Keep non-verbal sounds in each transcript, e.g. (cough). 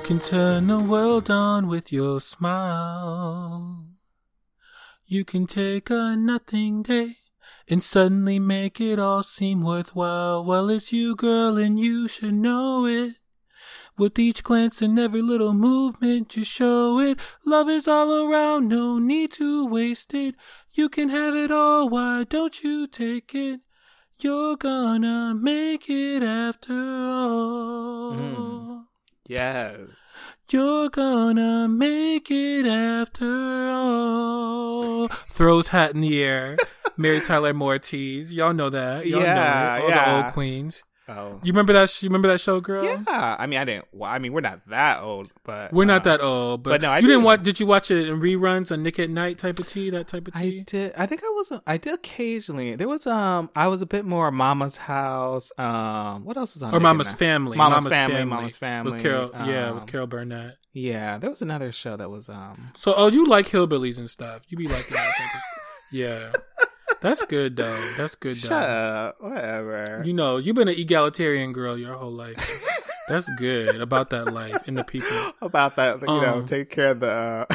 You can turn the world on with your smile. You can take a nothing day and suddenly make it all seem worthwhile. Well, it's you, girl, and you should know it. With each glance and every little movement, you show it. Love is all around, no need to waste it. You can have it all, why don't you take it? You're gonna make it after all. Mm. Yes. You're gonna make it after all. Throws hat in the air. Mary Tyler Moore tease. Y'all know that. Y'all Yeah, know it. All yeah. the old queens. Oh. You remember that? You remember that show, girl? Yeah. I mean, I didn't. Well, I mean, we're not that old, but We're not uh, that old, but, but no, I you didn't watch. Did you watch it in reruns on Nick at Night type of tea? That type of tea. I did. I think I was. I did occasionally. There was um. I was a bit more Mama's House. Um. What else was on? or Nick Mama's Family. Mama's, Family, Mama's Family. With Carol, yeah, with um, Carol Burnett. Yeah, there was another show that was um. So, oh, you like hillbillies and stuff. You be liking that. type of- (laughs) yeah, that's good though. That's good though. Shut up. Whatever. You know, you've been an egalitarian girl your whole life. That's good about that life and the people. About that, you know, Um, take care of the. Uh... (laughs)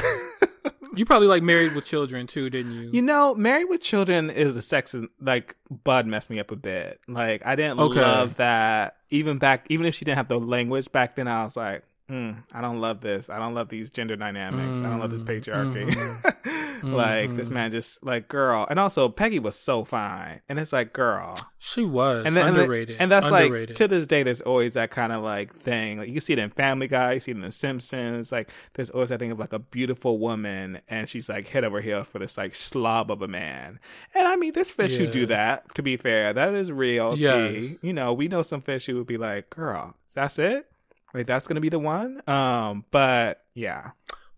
You probably like married with children too, didn't you? You know, Married with Children is a sex and like Bud messed me up a bit. Like I didn't Okay. love that. Even back, even if she didn't have the language back then, I was like, mm, I don't love this. I don't love these gender dynamics. I don't love this Mm, patriarchy. mm-hmm. (laughs) like this man just like girl, and also Peggy was so fine, and it's like girl, she was and then underrated. and that's underrated. like to this day, there's always that kind of like thing. Like you can see it in Family Guy, you see it in The Simpsons. Like there's always that thing of like a beautiful woman, and she's like head over heels for this like slob of a man. And I mean, there's fish who do that. To be fair, that is real. Yes. T. You know, we know some fish who would be like, girl, that's it. Like that's gonna be the one. Um, but yeah,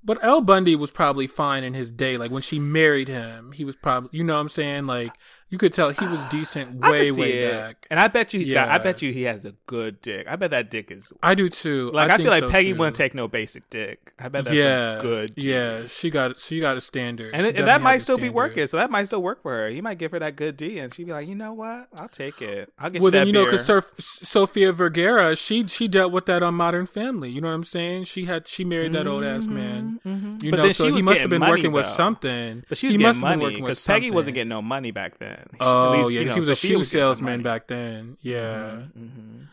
But Al Bundy was probably fine in his day. Like when she married him, he was probably, you know what I'm saying? Like you could tell he was (sighs) decent I way, way it. back. And I bet you he's got. I bet you he has a good dick. I bet that dick is I do too. like. I, think feel like so, Peggy too. wouldn't take no basic dick. I bet that's yeah, a good. Dick. Yeah, she got she got a standard, And, it, and that might still be working, so that might still work for her. He might give her that good D, and she'd be like, you know what, I'll take it. I'll get Well, you that then you know, beer. because Sophia Vergara, she she dealt with that on Modern Family. You know what I'm saying? She had she married that old ass man. Mhm. You But know, then so she he must have been working with something. but she was he getting must have been money working because Peggy wasn't getting no money back then. She- Oh at least, yeah, you know, he was a shoe was salesman back then. Yeah, Mhm.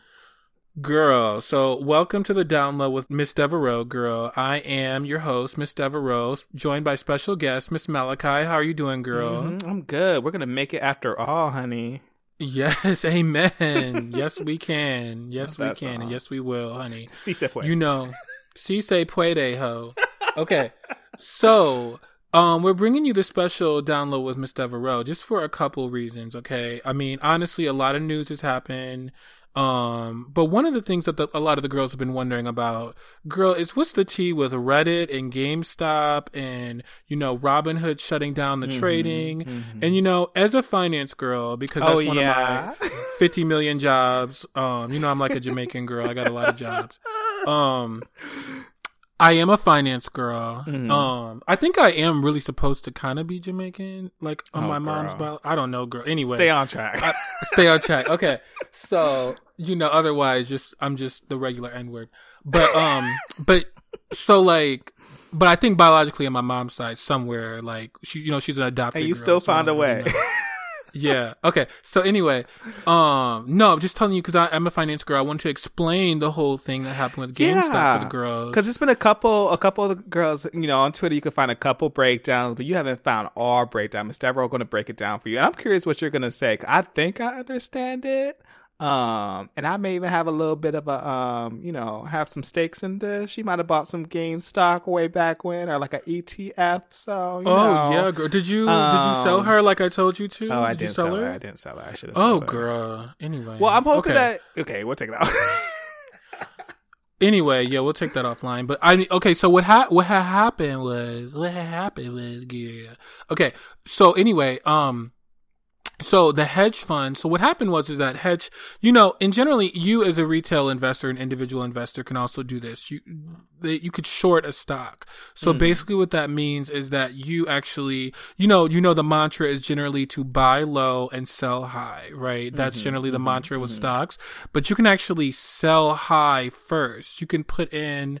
girl. So welcome to the download with Miss Devereaux, girl. I am your host, Miss Devereaux, joined by special guest Miss Malachi. How are you doing, girl? Mhm. I'm good. We're gonna make it after all, honey. Yes, (laughs) amen. yes, we can. Yes, we can, and yes, we will, honey. (laughs) Si se puede. You know, si se puede, ho. Okay, so um, we're bringing you the special download with Miss Devereaux just for a couple reasons. Okay, I mean, honestly, a lot of news has happened. Um, but one of the things that the, a lot of the girls have been wondering about, girl, is what's the tea with Reddit and GameStop and you know Robinhood shutting down the trading, and you know, as a finance girl, because that's Mm-hmm, oh one yeah. of my (laughs) 50 million jobs. Um, you know, I'm like a Jamaican girl. I got a lot of jobs. (laughs) Um, I am a finance girl. Mhm. Um, I think I am really supposed to kind of be Jamaican, like on Oh, my mom's bio. I don't know, girl. Anyway, Stay on track. I- stay on track. (laughs) Okay. So, you know, otherwise just I'm just the regular N word. But um but so like but I think biologically on my mom's side somewhere like she you know she's an adopted and you girl, still so found a way. know. Yeah. Okay. So anyway, um, no, I'm just telling you because I'm a finance girl. I want to explain the whole thing that happened with GameStop Yeah. for the girls. Because it's been a couple, a couple of the girls, you know, on Twitter, you can find a couple breakdowns, but you haven't found our breakdown. Miss Devereaux going to break it down for you. And I'm curious what you're going to say. I think I understand it. Um, and I may even have a little bit of a, um, you know, have some stakes in this. She might have bought some game stock way back when, or like a ETF. So, you oh know. yeah, girl. Did you did you sell Um, her like I told you to? Oh, I did you didn't sell her. I didn't sell her. I should have. Oh, sold her. girl. Anyway. Well, I'm hoping okay. that. Okay, we'll take it out. (laughs) Anyway, yeah, we'll take that offline. But I mean, okay, so what ha- what had happened was what had happened was yeah. Okay, so anyway, um, so the hedge fund so what happened was is that hedge you know and generally you as a retail investor an individual investor can also do this. You they, you could short a stock. So Mm. basically what that means is that you actually you know you know the mantra is generally to buy low and sell high right? That's Mhm, generally the mhm, mantra with mhm. stocks. But you can actually sell high first. You can put in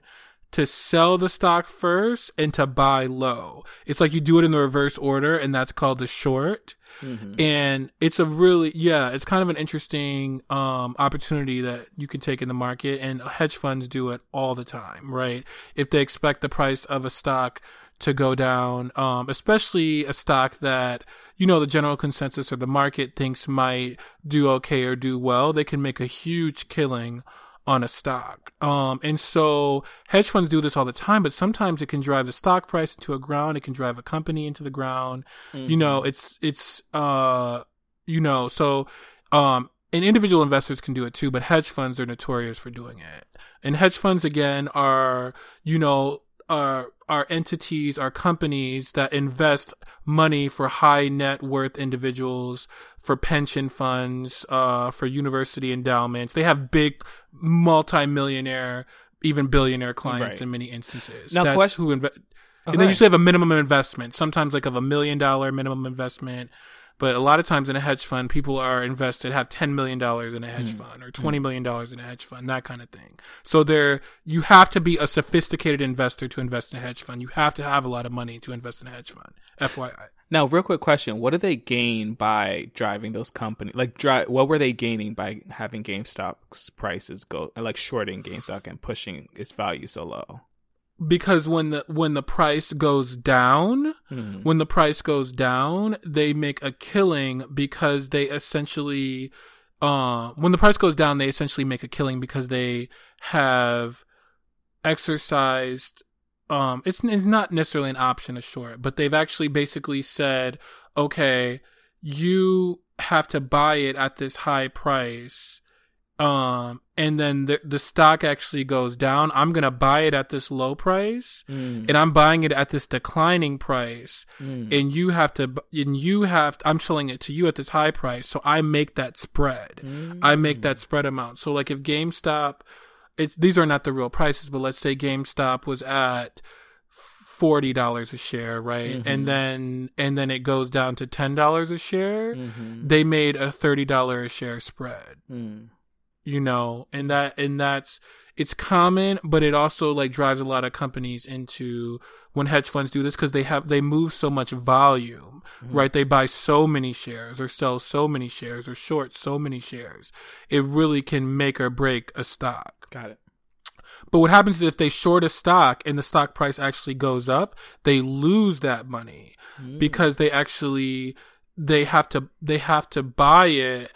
to sell the stock first and to buy low. It's like you do it in the reverse order and that's called the short. Mhm. And it's a really, yeah, it's kind of an interesting, um, opportunity that you can take in the market and hedge funds do it all the time, right? If they expect the price of a stock to go down, um, especially a stock that, you know, the general consensus or the market thinks might do okay or do well, they can make a huge killing on a stock. Um, and so hedge funds do this all the time, but sometimes it can drive the stock price into a ground. It can drive a company into the ground. You know, it's, it's, uh, you know, so, um, and individual investors can do it too, but hedge funds are notorious for doing it. And hedge funds again are, you know, are, are entities, are companies that invest money for high net worth individuals, for pension funds, uh, for university endowments. They have big multi-millionaire, even billionaire clients Right. in many instances. Now, That's who invest. And Okay. they usually have a minimum investment, sometimes like of a million dollar minimum investment. But a lot of times in a hedge fund, people are invested, have $10 million in a hedge mm-hmm. fund or mm-hmm. $20 million in a hedge fund, that kind of thing. So there, you have to be a sophisticated investor to invest in a hedge fund. You have to have a lot of money to invest in a hedge fund. FYI. Now, real quick question: What do they gain by driving those companies? Like, dri- what were they gaining by having GameStop's prices go, like shorting GameStop and pushing its value so low? Because when the, when the price goes down, Mhm. when the price goes down, they make a killing because they essentially, uh, when the price goes down, they essentially make a killing because they have exercised, um, it's, it's not necessarily an option to short, but they've actually basically said, okay, you have to buy it at this high price. Um, and then the, the stock actually goes down. I'm going to buy it at this low price Mm. and I'm buying it at this declining price Mm. and you have to and you have I'm selling it to you at this high price so I make that spread I make that spread amount so like if GameStop it's these are not the real prices but let's say GameStop was at forty dollars a share right Mhm. and then and then it goes down to ten dollars a share Mhm. they made a thirty dollar a share spread Mm. You know, and that, and that's, it's common, but it also like drives a lot of companies into when hedge funds do this because they have, they move so much volume, mm-hmm. right? They buy so many shares or sell so many shares or short so many shares. It really can make or break a stock. Got it. But what happens is if they short a stock and the stock price actually goes up, they lose that money mm. because they actually they have to they have to buy it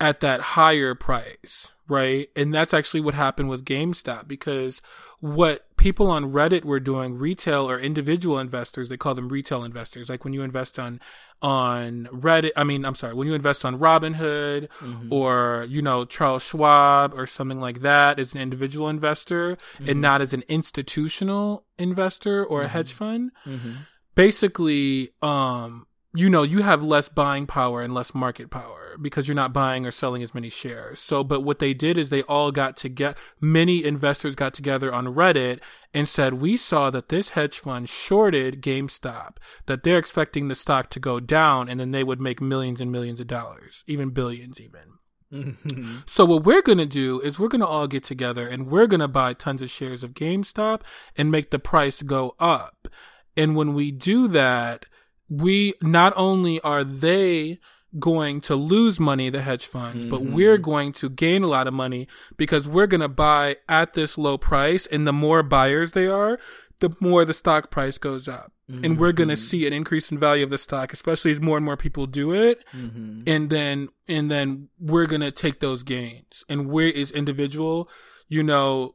at that higher price, right? And that's actually what happened with GameStop because what people on Reddit were doing, retail or individual investors, they call them retail investors. Like when you invest on on Reddit, I mean, I'm sorry, when you invest on Robinhood Mm-hmm. or you know Charles Schwab or something like that as an individual investor Mm-hmm. and not as an institutional investor or a hedge fund, Mm-hmm. basically, um, you know, you have less buying power and less market power because you're not buying or selling as many shares. So, but what they did is they all got together, many investors got together on Reddit and said, we saw that this hedge fund shorted GameStop, that they're expecting the stock to go down and then they would make millions and millions of dollars, even billions even. Mm-hmm. So what we're going to do is we're going to all get together and we're going to buy tons of shares of GameStop and make the price go up. And when we do that, we not only are they going to lose money, the hedge funds, but Mhm. we're going to gain a lot of money because we're going to buy at this low price. And the more buyers they are, the more the stock price goes up. And we're going to see an increase in value of the stock, especially as more and more people do it Mm-hmm. and then and then we're gonna take those gains and we're as individual you know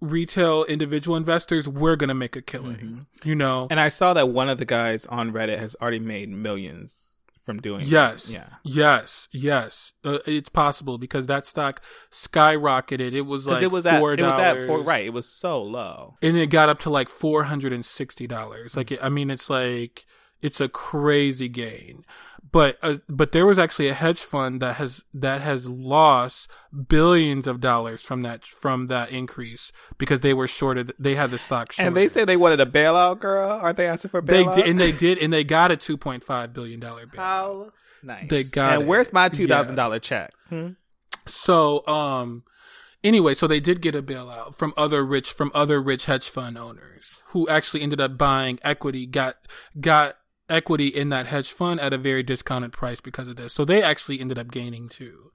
retail individual investors we're gonna make a killing you know And I saw that one of the guys on Reddit has already made millions from doing. that. yes Yeah. yes yes uh, it's possible because that stock skyrocketed it was like it was at four it was at four, right. It was so low. and it got up to like four hundred and sixty dollars like it, i mean it's like It's a crazy gain. But uh, but there was actually a hedge fund that has that has lost billions of dollars from that from that increase because they were shorted. They had the stock short. And they say they wanted a bailout, girl. Aren't they asking for a they did, and they did, and they got a two point five billion dollar bailout. How nice. They got and it. where's my two thousand dollar check? Hmm? So, um, anyway, so they did get a bailout from other rich, from other rich hedge fund owners who actually ended up buying equity, got, got equity in that hedge fund at a very discounted price because of this. So they actually ended up gaining too.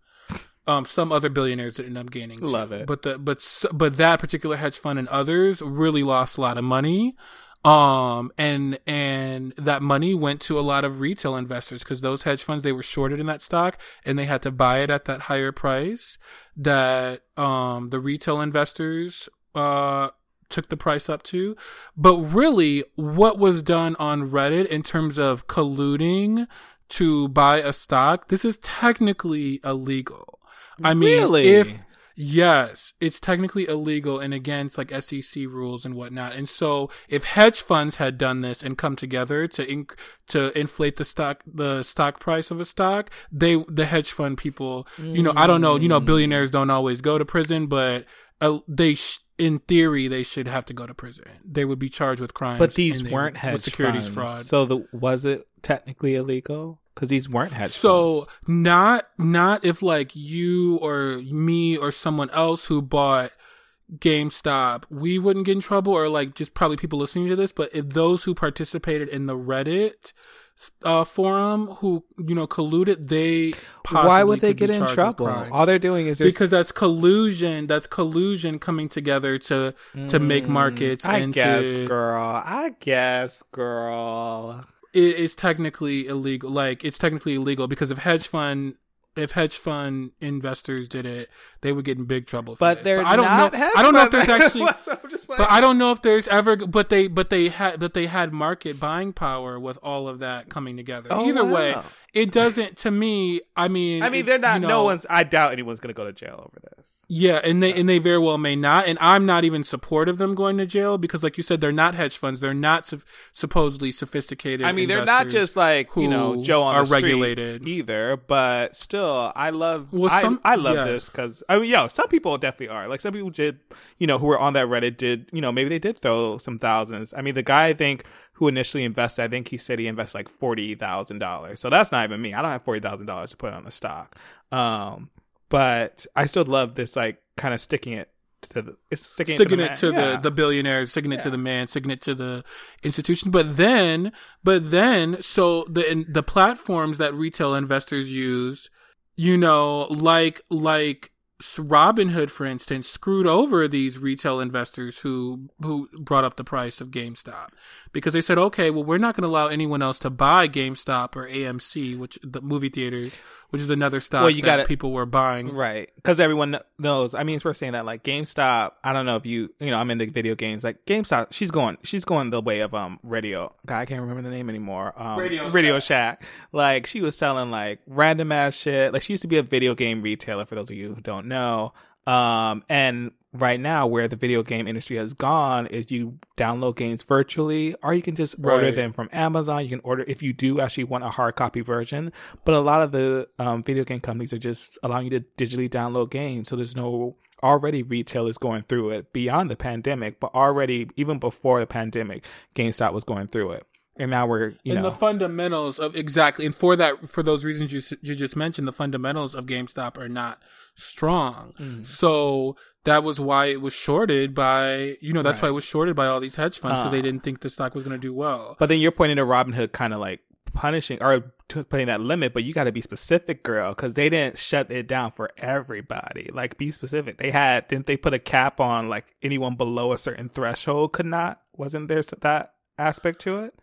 Um, some other billionaires that ended up gaining. Too. Love it. But the, but, but that particular hedge fund and others really lost a lot of money. Um, and, and that money went to a lot of retail investors because those hedge funds, they were shorted in that stock and they had to buy it at that higher price that, um, the retail investors, uh, took the price up to. But really, what was done on Reddit in terms of colluding to buy a stock, this is technically illegal. I mean, Really? if Yes, it's technically illegal and against like SEC rules and whatnot. And so, if hedge funds had done this and come together to inc- to inflate the stock the stock price of a stock, they the hedge fund people, you know, I don't know, you know, billionaires don't always go to prison, but uh, they sh- in theory they should have to go to prison. They would be charged with crimes. But these weren't with securities funds. fraud. So the was it technically illegal? Because these weren't hedge So funds. not not if like you or me or someone else who bought GameStop, we wouldn't get in trouble, or like just probably people listening to this. But if those who participated in the Reddit uh, forum who you know colluded, they Why would they get in trouble? All they're doing is because that's collusion. That's collusion coming together to to make markets Mm, I and guess, to girl. I guess, girl. it is technically illegal. Like it's technically illegal because if hedge fund if hedge fund investors did it, they would get in big trouble. But they're I don't not know. I don't know if there's actually. (laughs) Like- But I don't know if there's ever. But they but they had but they had market buying power with all of that coming together. Oh, Either wow. way, it doesn't. To me, I mean, I mean, it- they're not. you no one's. I doubt anyone's gonna go to jail over this. Yeah, and they and they very well may not. And I'm not even supportive of them going to jail because, like you said, they're not hedge funds. They're not sup- supposedly sophisticated. I mean, they're not just like you know Joe on are the street regulated. either, but still, I love. Well, I, some- I love yes. this because I mean, yo, some people definitely are. Like some people did, you know, who were on that Reddit did, you know, maybe they did throw some thousands. I mean, the guy I think who initially invested, I think he said he invested like forty thousand dollars. So that's not even me. I don't have forty thousand dollars to put on a stock. Um, but I still love this, like, kind of sticking it to the. It's sticking, sticking it it to, to the, man. the, Yeah. the billionaires, sticking it to the man, sticking it to the institution. But then, but then, so the in, the platforms that retail investors use, you know, like like Robinhood, for instance, screwed over these retail investors who who brought up the price of GameStop because they said, okay, well, we're not going to allow anyone else to buy GameStop or AMC, which the movie theaters, which is another stock Well, you that gotta- people were buying. Right. Because everyone knows. I mean, it's worth saying that, like, GameStop, I don't know if you, you know, I'm into video games. Like, GameStop, she's going, she's going the way of, um, Radio. God, I can't remember the name anymore. Um, Radio Radio Shack. Like, she was selling, like, random ass shit. Like, she used to be a video game retailer, for those of you who don't know. Um, and right now, where the video game industry has gone is you download games virtually, or you can just order Right. them from Amazon. You can order if you do actually want a hard copy version. But a lot of the um, video game companies are just allowing you to digitally download games, so there's no already retail is going through it beyond the pandemic, but already even before the pandemic, GameStop was going through it, and now we're you and know the fundamentals of exactly and for that for those reasons you you just mentioned the fundamentals of GameStop are not strong Mm. so that was why it was shorted by you know that's Right. why it was shorted by all these hedge funds because Uh. they didn't think the stock was going to do well But then you're pointing to Robinhood kind of like punishing or putting that limit, but you got to be specific, girl, because they didn't shut it down for everybody. Like, be specific. They had, didn't they put a cap on like anyone below a certain threshold could not? Wasn't there that aspect to it?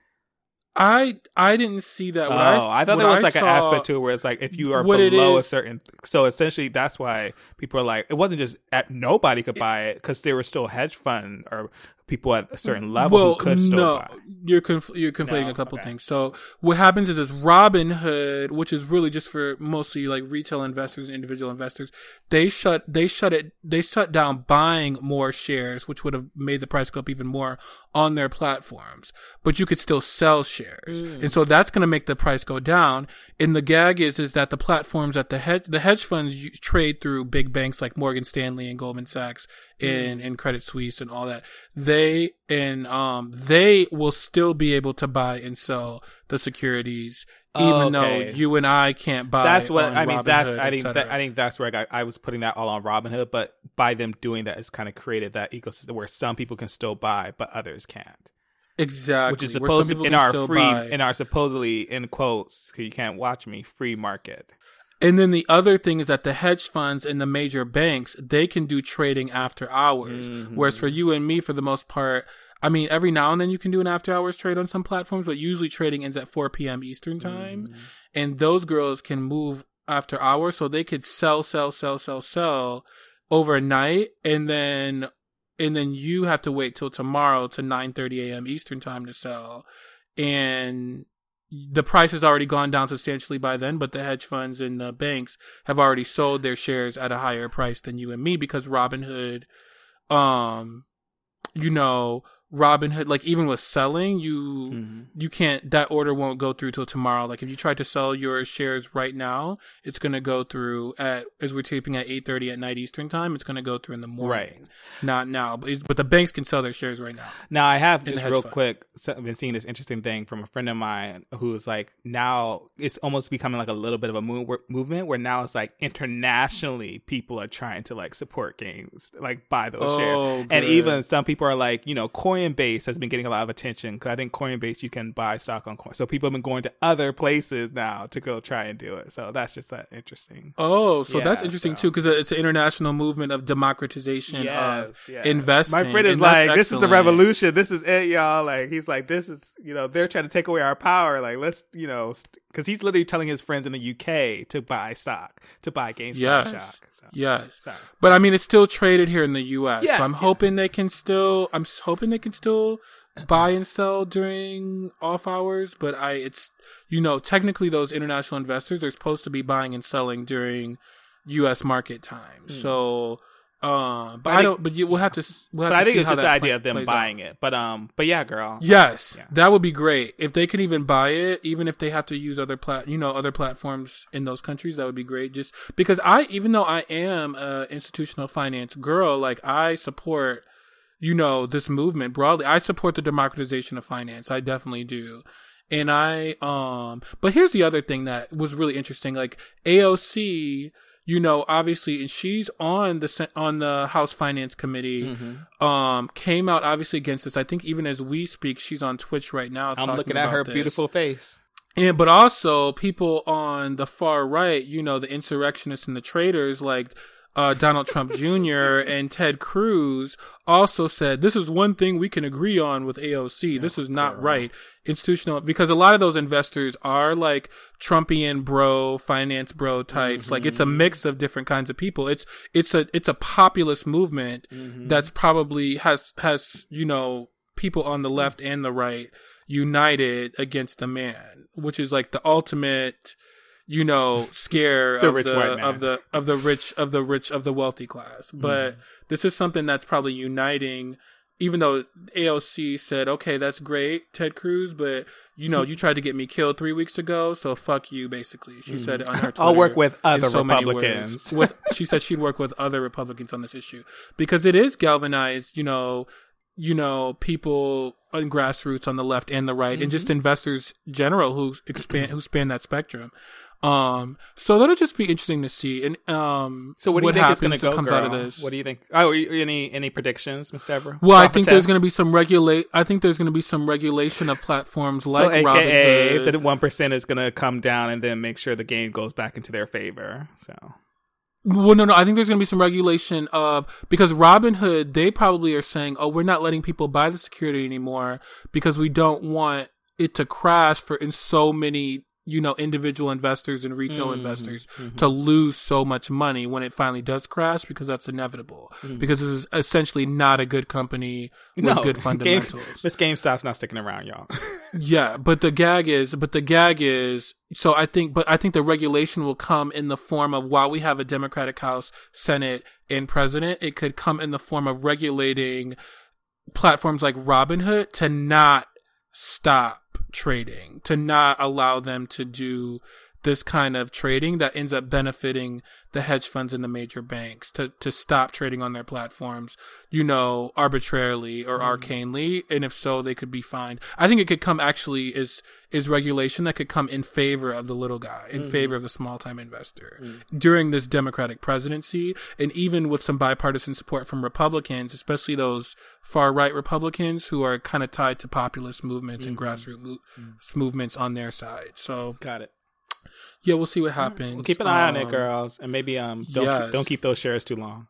I I didn't see that. Oh, What I, thought there was I like an aspect to it where it's like if you are below a certain, so essentially that's why people are like it wasn't just at nobody could buy it because there were still hedge fund or people at a certain level well, who could still no, buy. you're conf- you're conflating No? a couple Okay. things. So what happens is, is Robinhood, which is really just for mostly like retail investors and individual investors, they shut they shut it they shut down buying more shares, which would have made the price go up even more on their platforms. But you could still sell shares, mm. and so that's going to make the price go down. And the gag is is that the platforms that the hedge the hedge funds you trade through big banks like Morgan Stanley and Goldman Sachs and and Credit Suisse and all that. They and um they will still be able to buy and sell the securities, even Okay. though you and I can't buy. That's what I mean. That's Robinhood, I think that. I think that's where I, got, I was putting that all on Robinhood, but by them doing that, it's kind of created that ecosystem where some people can still buy, but others can't. exactly Which is supposed to in our free buy. in our supposedly in quotes you can't watch me free market. And then the other thing is that the hedge funds and the major banks, they can do trading after hours. Mm-hmm. Whereas for you and me, for the most part, I mean, every now and then you can do an after hours trade on some platforms, but usually trading ends at 4 p.m. Eastern time. Mm-hmm. And those girls can move after hours. So they could sell, sell, sell, sell, sell overnight. And then, and then you have to wait till tomorrow to 9.30 a.m. Eastern time to sell. And the price has already gone down substantially by then, but the hedge funds and the banks have already sold their shares at a higher price than you and me because Robinhood, um, you know, Robinhood, like even with selling, you Mm-hmm. you can't that order won't go through till tomorrow. Like if you try to sell your shares right now, it's gonna go through at as we're taping at eight thirty at night Eastern time. It's gonna go through in the morning, Right. Not now, but, but the banks can sell their shares right now. Now I have just real funds. quick so I've been seeing this interesting thing from a friend of mine who's like now it's almost becoming like a little bit of a move, movement where now it's like internationally people are trying to like support games like buy those Oh, shares and even some people are like you know Coinbase has been getting a lot of attention because I think Coinbase you can buy stock on coin so people have been going to other places now to go try and do it so that's just that interesting Oh, so that's interesting so- too, because it's an international movement of democratization Yes, of yes. investing. My friend is like, "This is a revolution. This is it, y'all." Like he's like, "This is you know they're trying to take away our power. Like let's you know because he's literally telling his friends in the UK to buy stock to buy GameStop Yes. stock." So, Yes, sorry. but I mean, it's still traded here in the U.S. Yes, so I'm yes. hoping they can still. I'm hoping they can still buy and sell during off hours. But I, it's you know, technically those international investors are supposed to be buying and selling during U.S. market time. Hmm. So, um, but I I, don't. But you, we'll have to. We'll have But to I think it's just the idea of them plays out. buying it. But um, but yeah, girl. Yes, Yeah. that would be great if they could even buy it, even if they have to use other plat, you know, other platforms in those countries. That would be great. Just because I, even though I am a institutional finance girl, like I support, you know, this movement broadly. I support the democratization of finance. I definitely do. And I, um, but here's the other thing that was really interesting. Like AOC, you know, obviously, and she's on the on the House Finance Committee. Mm-hmm. Um, came out obviously against this. I think even as we speak, she's on Twitch right now. I'm looking at her this. beautiful face. And but also people on the far right, you know, the insurrectionists and the traitors like uh, Donald Trump Jr. (laughs) and Ted Cruz also said this is one thing we can agree on with AOC. This is not right. Institutional because a lot of those investors are like Trumpian bro, finance bro types. Like it's a mix of different kinds of people. It's it's a it's a populist movement that's probably has has you know people on the left and the right united against the man, which is like the ultimate, you know, scare The of rich the white man. of the of the rich of the rich of the wealthy class. But this is something that's probably uniting. Even though AOC said, "Okay, that's great, Ted Cruz," but you know, you tried to get me killed three weeks ago, so fuck you. Basically, she said on her. Twitter (laughs) I'll work with other so Republicans. (laughs) With she said she'd work with other Republicans on this issue because it is galvanized. You know, you know, people on grassroots on the left and the right, and Mm-hmm. just investors general who expand who span that spectrum. Um, so that'll just be interesting to see. And um, So what do you think is going to go? comes girl? out of this? What do you think? Oh, any any predictions, Miss Deborah? well, I think there's going to be some regulate. I think there's going to be some regulation of platforms So, like AKA, Robinhood. the one percent is going to come down and then make sure the game goes back into their favor. So Well, no, no. I think there's going to be some regulation of because Robinhood, they probably are saying, "Oh, we're not letting people buy the security anymore because we don't want it to crash for in so many, you know individual investors and retail Mhm, investors mhm. to lose so much money when it finally does crash because that's inevitable Mhm. because this is essentially not a good company with No, good (laughs) Game- fundamentals. This GameStop's not sticking around, y'all. (laughs) yeah, but the gag is, but the gag is, so I think, but I think the regulation will come in the form of while we have a Democratic House, Senate, and President, it could come in the form of regulating platforms like Robinhood to not stop trading, to not allow them to do this kind of trading that ends up benefiting the hedge funds and the major banks to, to stop trading on their platforms, you know, arbitrarily or mm-hmm. arcanely. And if so, they could be fined. I think it could come actually is, is regulation that could come in favor of the little guy, in mm-hmm. favor of the small time investor mm. during this Democratic presidency. And even with some bipartisan support from Republicans, especially those far right Republicans who are kind of tied to populist movements and mm-hmm. grassroots mo- movements on their side. So Got it. Yeah, we'll see what happens. Well, keep an eye on it, Um, girls, and maybe um don't yes. keep, don't keep those shares too long.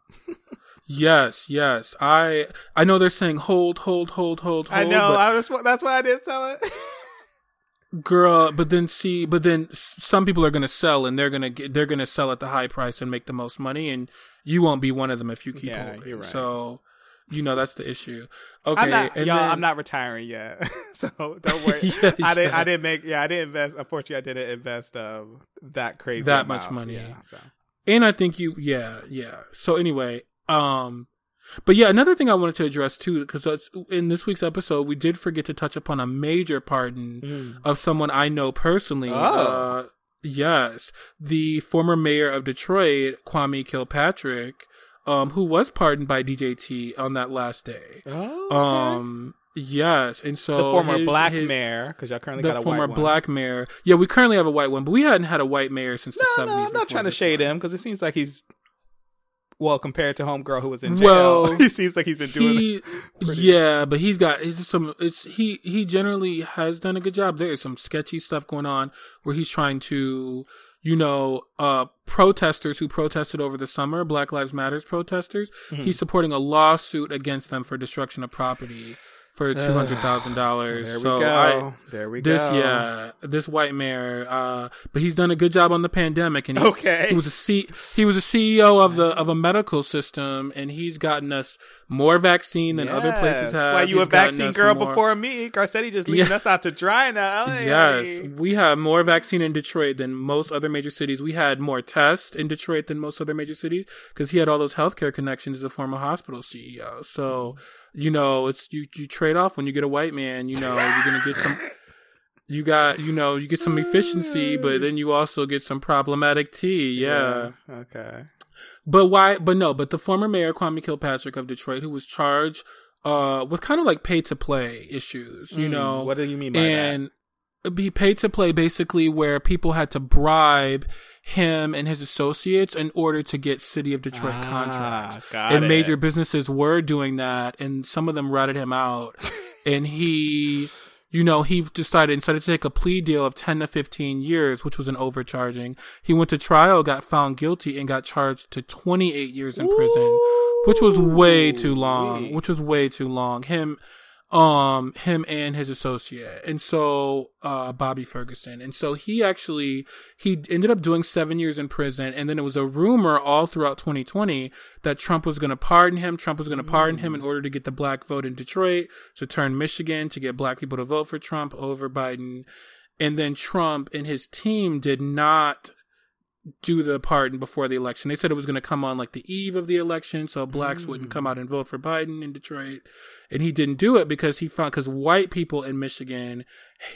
Yes, yes. I I know they're saying hold, hold, hold, hold, hold. I know. but I was, that's why I didn't sell it. (laughs) girl, but then see, but then some people are gonna sell, and they're gonna get, they're gonna sell at the high price and make the most money, and you won't be one of them if you keep Yeah, holding. you're right. So, you know that's the issue. Okay, I'm not, and y'all. then, I'm not retiring yet, (laughs) so don't worry. (laughs) Yeah, I didn't. yeah. I didn't make. Yeah, I didn't invest. Unfortunately, I didn't invest um, that crazy That amount. much money. Yeah, so. And I think you, yeah, yeah. So anyway, um, but yeah, another thing I wanted to address too, because in this week's episode, we did forget to touch upon a major pardon of someone I know personally. Oh. Uh, yes, the former mayor of Detroit, Kwame Kilpatrick, um, who was pardoned by DJT on that last day. Oh, Um, yes, and so the former his- black his- mayor, because y'all currently the got a former white one. Former black mayor. Yeah, we currently have a white one, but we hadn't had a white mayor since the seventies. no, I'm not trying to shade him because it seems like he's well compared to homegirl who was in jail. Well, (laughs) he seems like he's been doing. he, (laughs) yeah, but he's got he's just some. It's he he generally has done a good job. There is some sketchy stuff going on where he's trying to, you know, uh, protesters who protested over the summer, Black Lives Matters protesters. Mm-hmm. He's supporting a lawsuit against them for destruction of property for two hundred thousand dollars. There we so go. I, there we this go. yeah, this white mayor, uh, but he's done a good job on the pandemic, and Okay. he was a C, he was a CEO of the of a medical system, and he's gotten us more vaccine than other places have. That's why you He's a vaccine girl more- before me. Garcetti just leaving Yeah. us out to dry now. Hey. Yes, we have more vaccine in Detroit than most other major cities. We had more tests in Detroit than most other major cities because he had all those healthcare connections as a former hospital CEO. So, you know, it's you you trade off when you get a white man. You know, you're gonna get some. (laughs) You got, you know, you get some efficiency, but then you also get some problematic tea. yeah. Okay. But why? But no. But the former mayor Kwame Kilpatrick of Detroit, who was charged uh with kind of like pay to play issues, you Mm, know. what do you mean by and be paid to play basically where people had to bribe him and his associates in order to get city of Detroit Ah, contracts. and it. major businesses were doing that and some of them ratted him out. (laughs) and he you know, he decided instead to take a plea deal of 10 to 15 years, which was an overcharging, he went to trial, got found guilty, and got charged to 28 years in prison, which was way too long, which was way too long. Him, um, him and his associate. And so, uh, Bobby Ferguson. And so he actually, he ended up doing seven years in prison. And then it was a rumor all throughout 2020 that Trump was going to pardon him. Trump was going to pardon him in order to get the black vote in Detroit, to turn Michigan, to get black people to vote for Trump over Biden. And then Trump and his team did not do the pardon before the election. They said it was going to come on like the eve of the election, so blacks wouldn't come mm. out and vote for Biden in Detroit. And he didn't do it because he found because white people in Michigan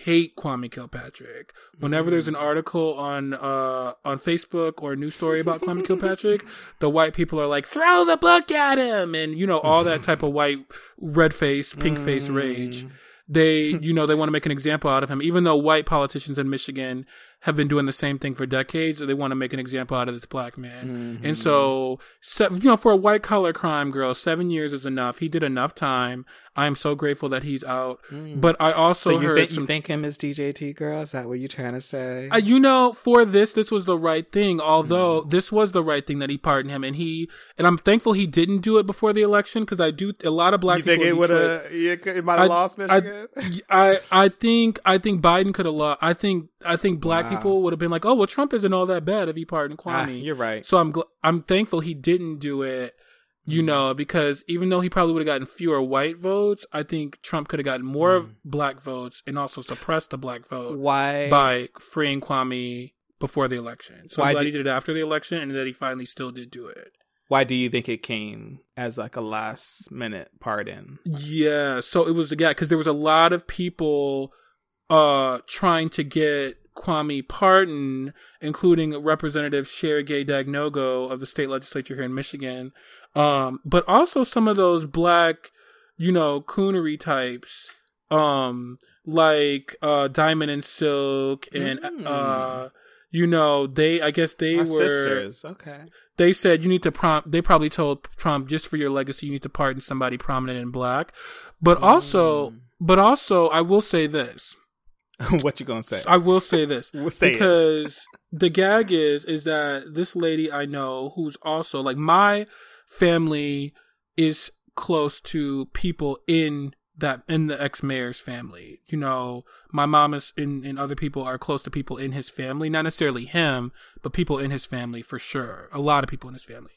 hate Kwame Kilpatrick. Whenever there's an mm. article on uh on Facebook or a news story about Kwame Kilpatrick, the white people are like, "Throw the book at him," and you know all that type of white red face, pink face rage. Mm. They, (laughs) you know, they want to make an example out of him, even though white politicians in Michigan have been doing the same thing for decades. They want to make an example out of this black man. And so, se- you know, for a white collar crime girl, seven years is enough. He did enough time. I am so grateful that he's out. But I also So you heard think some you think him as DJT girl? Is that what you're trying to say? uh, you know, for this, this was the right thing. Although Mm. this was the right thing that he pardoned him, and he and I'm thankful he didn't do it before the election because I do a lot of black you think people. it would have? It might I- have lost I, Michigan. I I think I think Biden could have lost. I think I think black Wow. People would have been like, "Oh, well, Trump isn't all that bad if he pardoned Ah, Kwame." you're right. So I'm gl- I'm thankful he didn't do it. You Mm. know, because even though he probably would have gotten fewer white votes, I think Trump could have gotten more Mm. black votes and also suppressed the black vote Why? by freeing Kwame before the election. So Why I'm glad did- he did it after the election and that he finally still did do it. Why do you think it came as like a last minute pardon? Yeah, so it was the guy because there was a lot of people uh trying to get Kwame pardoned, including Representative Sherry Gay Dagnogo of the state legislature here in Michigan, um, but also some of those black, you know, coonery types, um, like uh, Diamond and Silk, and Mm. uh, you know, they I guess they My were sisters. Okay. they said you need to prompt they probably told trump just for your legacy you need to pardon somebody prominent in black but also Mm. but also i will say this (laughs) what you gonna say? i will say this (laughs) We'll say because the gag is is that this lady i know who's also like my family is close to people in that in the ex-mayor's family. You know my mom is and, and other people are close to people in his family. Not necessarily him but people in his family for sure. A lot of people in his family.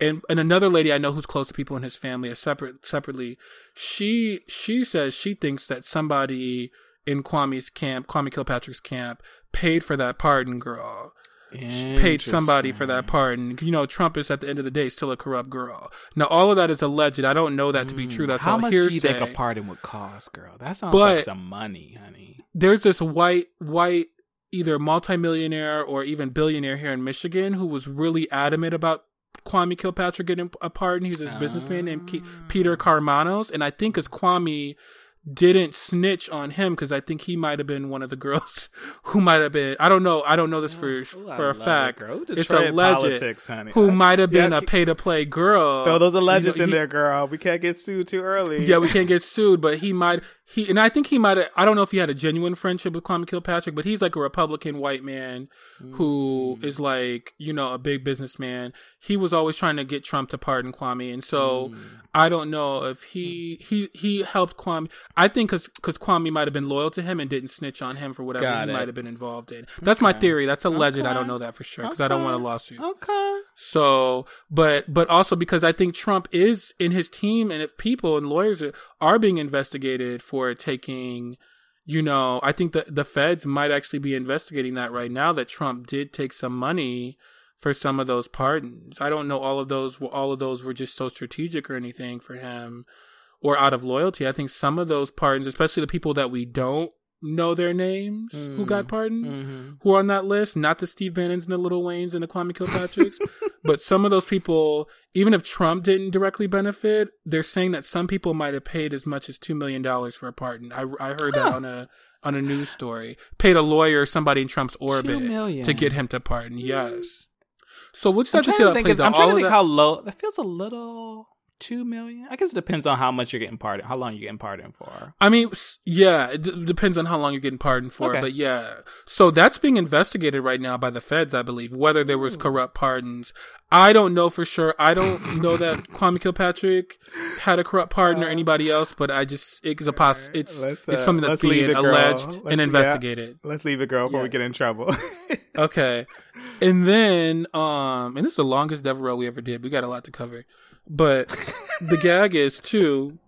And and another lady i know who's close to people in his family a separate separately she she says she thinks that somebody in kwame's camp kwame kilpatrick's camp paid for that pardon girl paid somebody for that pardon. You know, Trump is at the end of the day still a corrupt girl. Now, all of that is alleged. I don't know that to be true. That's. How all much hearsay. do you think a pardon would cost, girl? That sounds But- like some money, honey. There's this white white either multimillionaire or even billionaire here in Michigan who was really adamant about Kwame Kilpatrick getting a pardon. He's this businessman named Ke- Peter ah. Karmanos, and I think as Kwame didn't snitch on him because I think he might have been one of the girls (laughs) who might have been. I don't know. I don't know this oh, for Ooh, for a love it, fact. It's alleged politics, honey. who might have been Yeah, a pay to play girl. Throw those You know, alleges in he- there, girl. We can't get sued too early. Yeah, we can't get sued, but he might he and I think he might have I don't know if he had a genuine friendship with Kwame Kilpatrick, but he's like a Republican white man who Mm. is like, you know, a big businessman. He was always trying to get Trump to pardon Kwame, and so Mm. I don't know if he he he helped Kwame. I think cuz cuz Kwame might have been loyal to him and didn't snitch on him for whatever Got he might have been involved in. That's my theory. That's alleged. I don't know that for sure cuz I don't want a lawsuit. Okay. So, but but also because I think Trump is in his team, and if people and lawyers are, are being investigated for taking, you know, I think that the feds might actually be investigating that right now. That Trump did take some money for some of those pardons. I don't know all of those. All of those were just so strategic or anything for him, or out of loyalty. I think some of those pardons, especially the people that we don't know their names who got pardoned Mm-hmm. who are on that list, not the Steve Bannons and the Lil Waynes and the Kwame Kilpatricks, (laughs) but some of those people, even if Trump didn't directly benefit, they're saying that some people might have paid as much as two million dollars for a pardon. I, I heard that on a on a news story. Paid a lawyer, somebody in Trump's orbit, to get him to pardon. Yes. So we'll just have to see how that think, plays of- I'm trying All to think that- how low. That feels a little two million. I guess it depends on how much you're getting pardoned, how long you're getting pardoned for. I mean, yeah, it d- depends on how long you're getting pardoned for, Okay. but yeah. So that's being investigated right now by the feds, I believe, whether there was corrupt pardons. I don't know for sure. I don't (laughs) know that Kwame Kilpatrick had a corrupt pardon or anybody else, but I just it's a poss it's Let's, it's uh, something that's being alleged Let's- and investigated. Let's leave it, girl, before we get in trouble. (laughs) Okay. And then, um, and this is the longest Devereaux we ever did. We got a lot to cover. But the gag is too.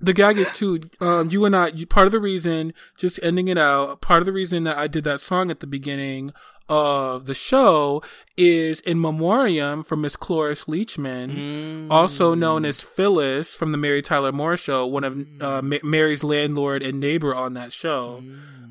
The gag is too. Um, you and I. You, part of the reason, just ending it out. Part of the reason that I did that song at the beginning of the show is in memoriam for Miss Cloris Leachman, also known as Phyllis from the Mary Tyler Moore Show, one of uh, Ma- Mary's landlord and neighbor on that show.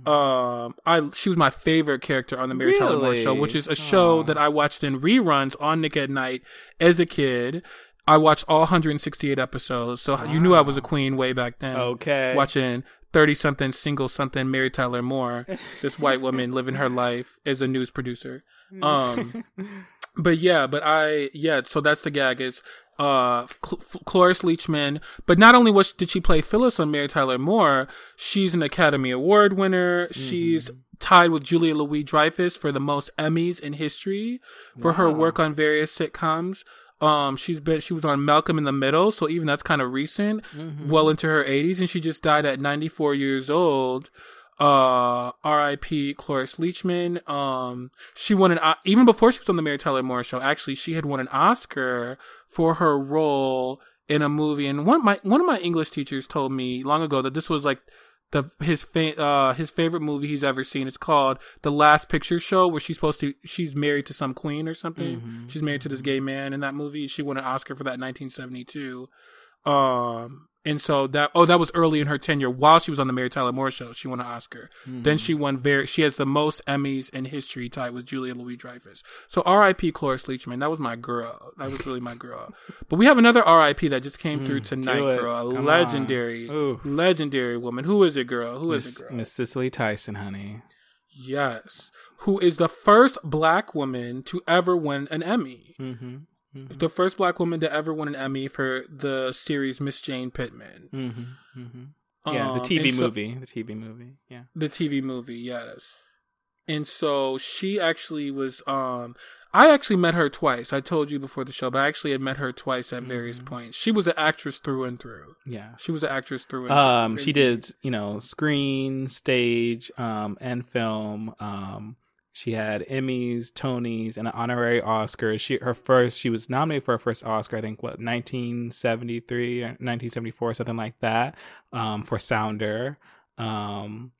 Um, I she was my favorite character on the Mary Tyler Moore Show, which is a show Aw. that I watched in reruns on Nick at Night as a kid. I watched all 168 episodes, so you knew I was a queen way back then. okay. Watching 30 something, single something, Mary Tyler Moore, this white woman (laughs) living her life as a news producer. Um, (laughs) but yeah, but I, yeah, so that's the gag is, uh, Cl- Cloris Leachman. But not only was, did she play Phyllis on Mary Tyler Moore, she's an Academy Award winner. She's tied with Julia Louis Dreyfus for the most Emmys in history for her work on various sitcoms. Um, she's been she was on Malcolm in the Middle, so even that's kind of recent, well into her 80s, and she just died at 94 years old. Uh, R.I.P. Cloris Leachman. Um, she won an even before she was on the Mary Tyler Moore Show. Actually, she had won an Oscar for her role in a movie. And one of my one of my English teachers told me long ago that this was like the his fa- uh his favorite movie he's ever seen. It's called The Last Picture Show, where she's supposed to she's married to some queen or something. She's married to this gay man in that movie. She won an Oscar for that in 1972. Um, and so that oh that was early in her tenure while she was on the Mary Tyler Moore show. She won an Oscar. Then she won very she has the most Emmys in history tied with Julia Louis Dreyfus. So R.I.P. Cloris Leachman. That was my girl. That was really my girl. (laughs) But we have another R.I.P. that just came through tonight, girl. A Come legendary, legendary woman. Who is it, girl? Who is Miss, it, girl? Miss Cicely Tyson, honey. Yes. Who is the first black woman to ever win an Emmy? Mm-hmm. The first black woman to ever win an Emmy for the series Miss Jane Pittman. Mm-hmm. Mm-hmm. Yeah, the Um, TV and so- movie. The TV movie. Yeah. The TV movie, yes. And so she actually was um I actually met her twice. I told you before the show, but I actually had met her twice at various Mm-hmm. points. She was an actress through and through. Yeah. She was an actress through and Um, through. she did, you know, screen, stage, um, and film. Um, she had Emmys, Tonys, and an honorary Oscar. She her first she was nominated for her first Oscar, I think what 1973 or 1974 something like that. Um, for Sounder. Um,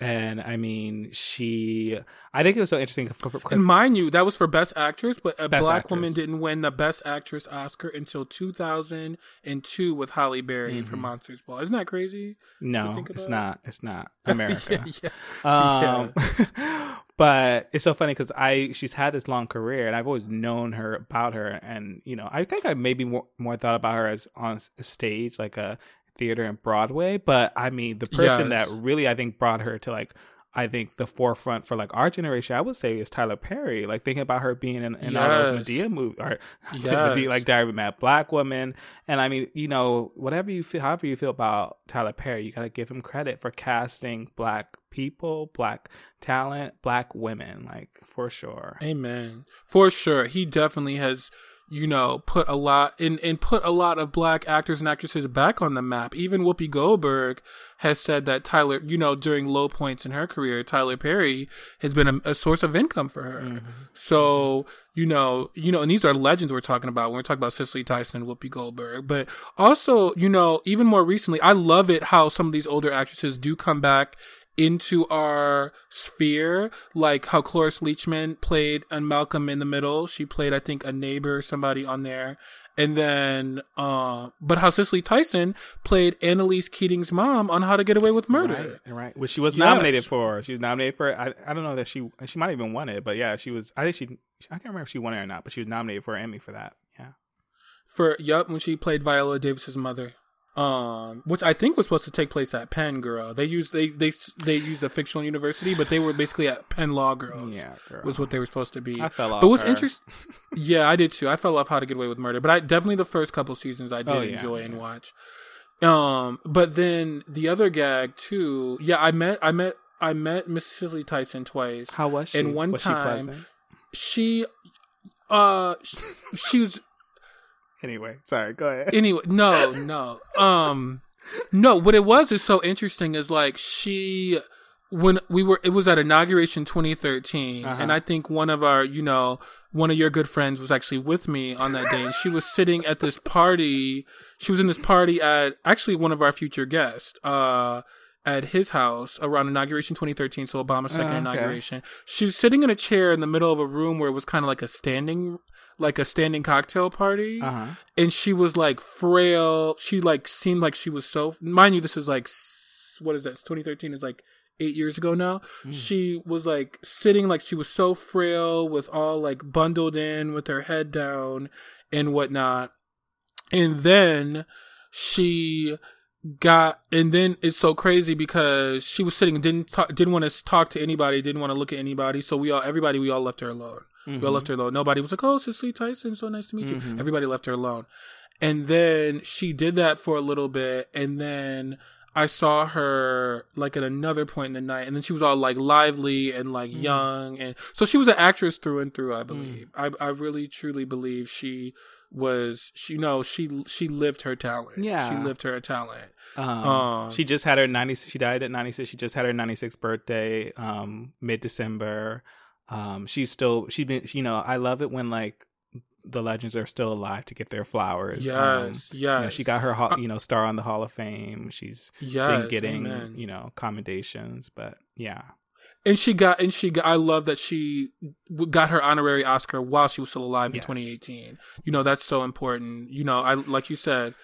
and I mean, she. I think it was so interesting. For, for, And mind you, that was for Best Actress, but a black Actress. woman didn't win the Best Actress Oscar until 2002 with Halle Berry Mm-hmm. for Monsters Ball. Isn't that crazy? no, it's not. It's not (laughs) America. yeah, yeah. Um, (laughs) but it's so funny because I she's had this long career and I've always known her about her and you know I think I maybe more more thought about her as on stage like a theater and Broadway. But I mean the person Yes. that really I think brought her to like. I think the forefront for like our generation, I would say, is Tyler Perry. Like thinking about her being in, in all those Medea movies, or Yes. Medea, (laughs) like Diary of a Mad Black Woman. And I mean, you know, whatever you feel, however you feel about Tyler Perry, you got to give him credit for casting black people, black talent, black women, like for sure. Amen. For sure. He definitely has, you know, put a lot in and put a lot of black actors and actresses back on the map. Even Whoopi Goldberg has said that Tyler, you know, during low points in her career, Tyler Perry has been a, a source of income for her. Mm-hmm. So, you know, you know, and these are legends we're talking about when we're talking about Cicely Tyson and Whoopi Goldberg. But also, you know, even more recently, I love it how some of these older actresses do come back into our sphere, like how Cloris Leachman played on Malcolm in the Middle. She played, I think, a neighbor or somebody on there. And then, uh, but how Cicely Tyson played Annalise Keating's mom on How to Get Away with Murder. Right, right. Which she was Yes. nominated for. She was nominated for. I, I don't know that she she might even won it, but yeah, she was. I think she. I can't remember if she won it or not, but she was nominated for an Emmy for that. Yeah. For, yup, when she played Viola Davis's mother. Um, which I think was supposed to take place at Penn, girl. They used, they, they, they used a fictional university, but they were basically at Penn Law Girls. Yeah, girl. Was what they were supposed to be. I fell off But what's interesting, (laughs) yeah, I did too. I fell off How to Get Away with Murder, but I definitely the first couple seasons I did Oh, yeah, enjoy and watch. Um, but then the other gag too. Yeah, I met, I met, I met Miss Cicely Tyson twice. How was she? And one was time- she? She, uh, sh- she was Anyway, sorry. Go ahead. (laughs) anyway. No, no, um, no. What it was is so interesting is like she. When we were, it was at inauguration 2013, Uh-huh. and I think one of our, you know, one of your good friends was actually with me on that day, and she was sitting at this party. She was in this party at actually one of our future guests, uh, at his house around inauguration 2013, so Obama's second Oh, okay. inauguration. She was sitting in a chair in the middle of a room where it was kind of like a standing, like a standing cocktail party Uh huh. and she was like frail. She like seemed like she was so. Mind you, this is like what is that? 2013 is like eight years ago now. She was like sitting like she was so frail, with all like bundled in, with her head down and whatnot. And then she got and then it's so crazy because she was sitting didn't talk, didn't want to talk to anybody didn't want to look at anybody so we all everybody we all left her alone we all left her alone nobody was like oh Cicely Tyson so nice to meet you everybody left her alone and then she did that for a little bit and then I saw her like at another point in the night, and then she was all like lively and like Mm. young, and so she was an actress through and through. Mm. I believe. I I really truly believe she was. She no, she she lived her talent. Yeah. she lived her talent. Um, Um, she just had her 90 she died at 96 she just had her 96th birthday um mid-december um she's still she been you know i love it when like the legends are still alive to get their flowers Yes, um, yes. you know, she got her ho- you know star on the hall of fame she's Yes, been getting amen. you know commendations but yeah And she got, and she got, I love that she got her honorary Oscar while she was still alive in 2018. You know, that's so important. You know, I, like you said,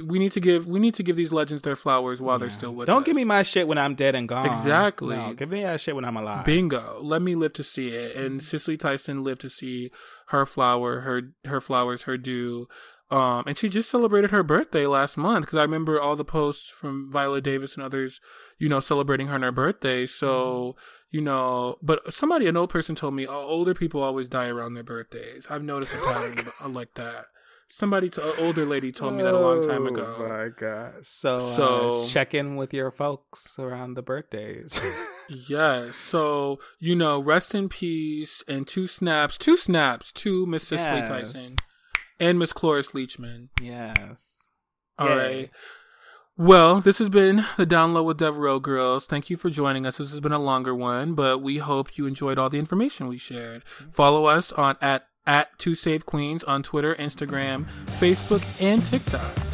we need to give, we need to give these legends their flowers while they're still with don't us. give me my shit when i'm dead and gone Exactly. no, give me that shit when i'm alive Bingo. Let me live to see it. And Cicely Tyson lived to see her flower, her, her flowers, her due. Um, and she just celebrated her birthday last month because I remember all the posts from Viola Davis and others, you know, celebrating her on her birthday. So, Mm-hmm. you know, but somebody, an old person told me, oh, older people always die around their birthdays. I've noticed a pattern like that. Somebody, to, an older lady told me that a long time ago. Oh my god! So, So- uh, check in with your folks around the birthdays. (laughs) Yes. So, you know, rest in peace and two snaps, two snaps to Miss Cicely Yes. Tyson and Miss Cloris Leachman. yes. All Yay. right. Well, this has been the Download with Devereaux Girls. Thank you for joining us. This has been a longer one, but we hope you enjoyed all the information we shared. Follow us on at at Two Save Queens on Twitter, Instagram, Facebook, and TikTok.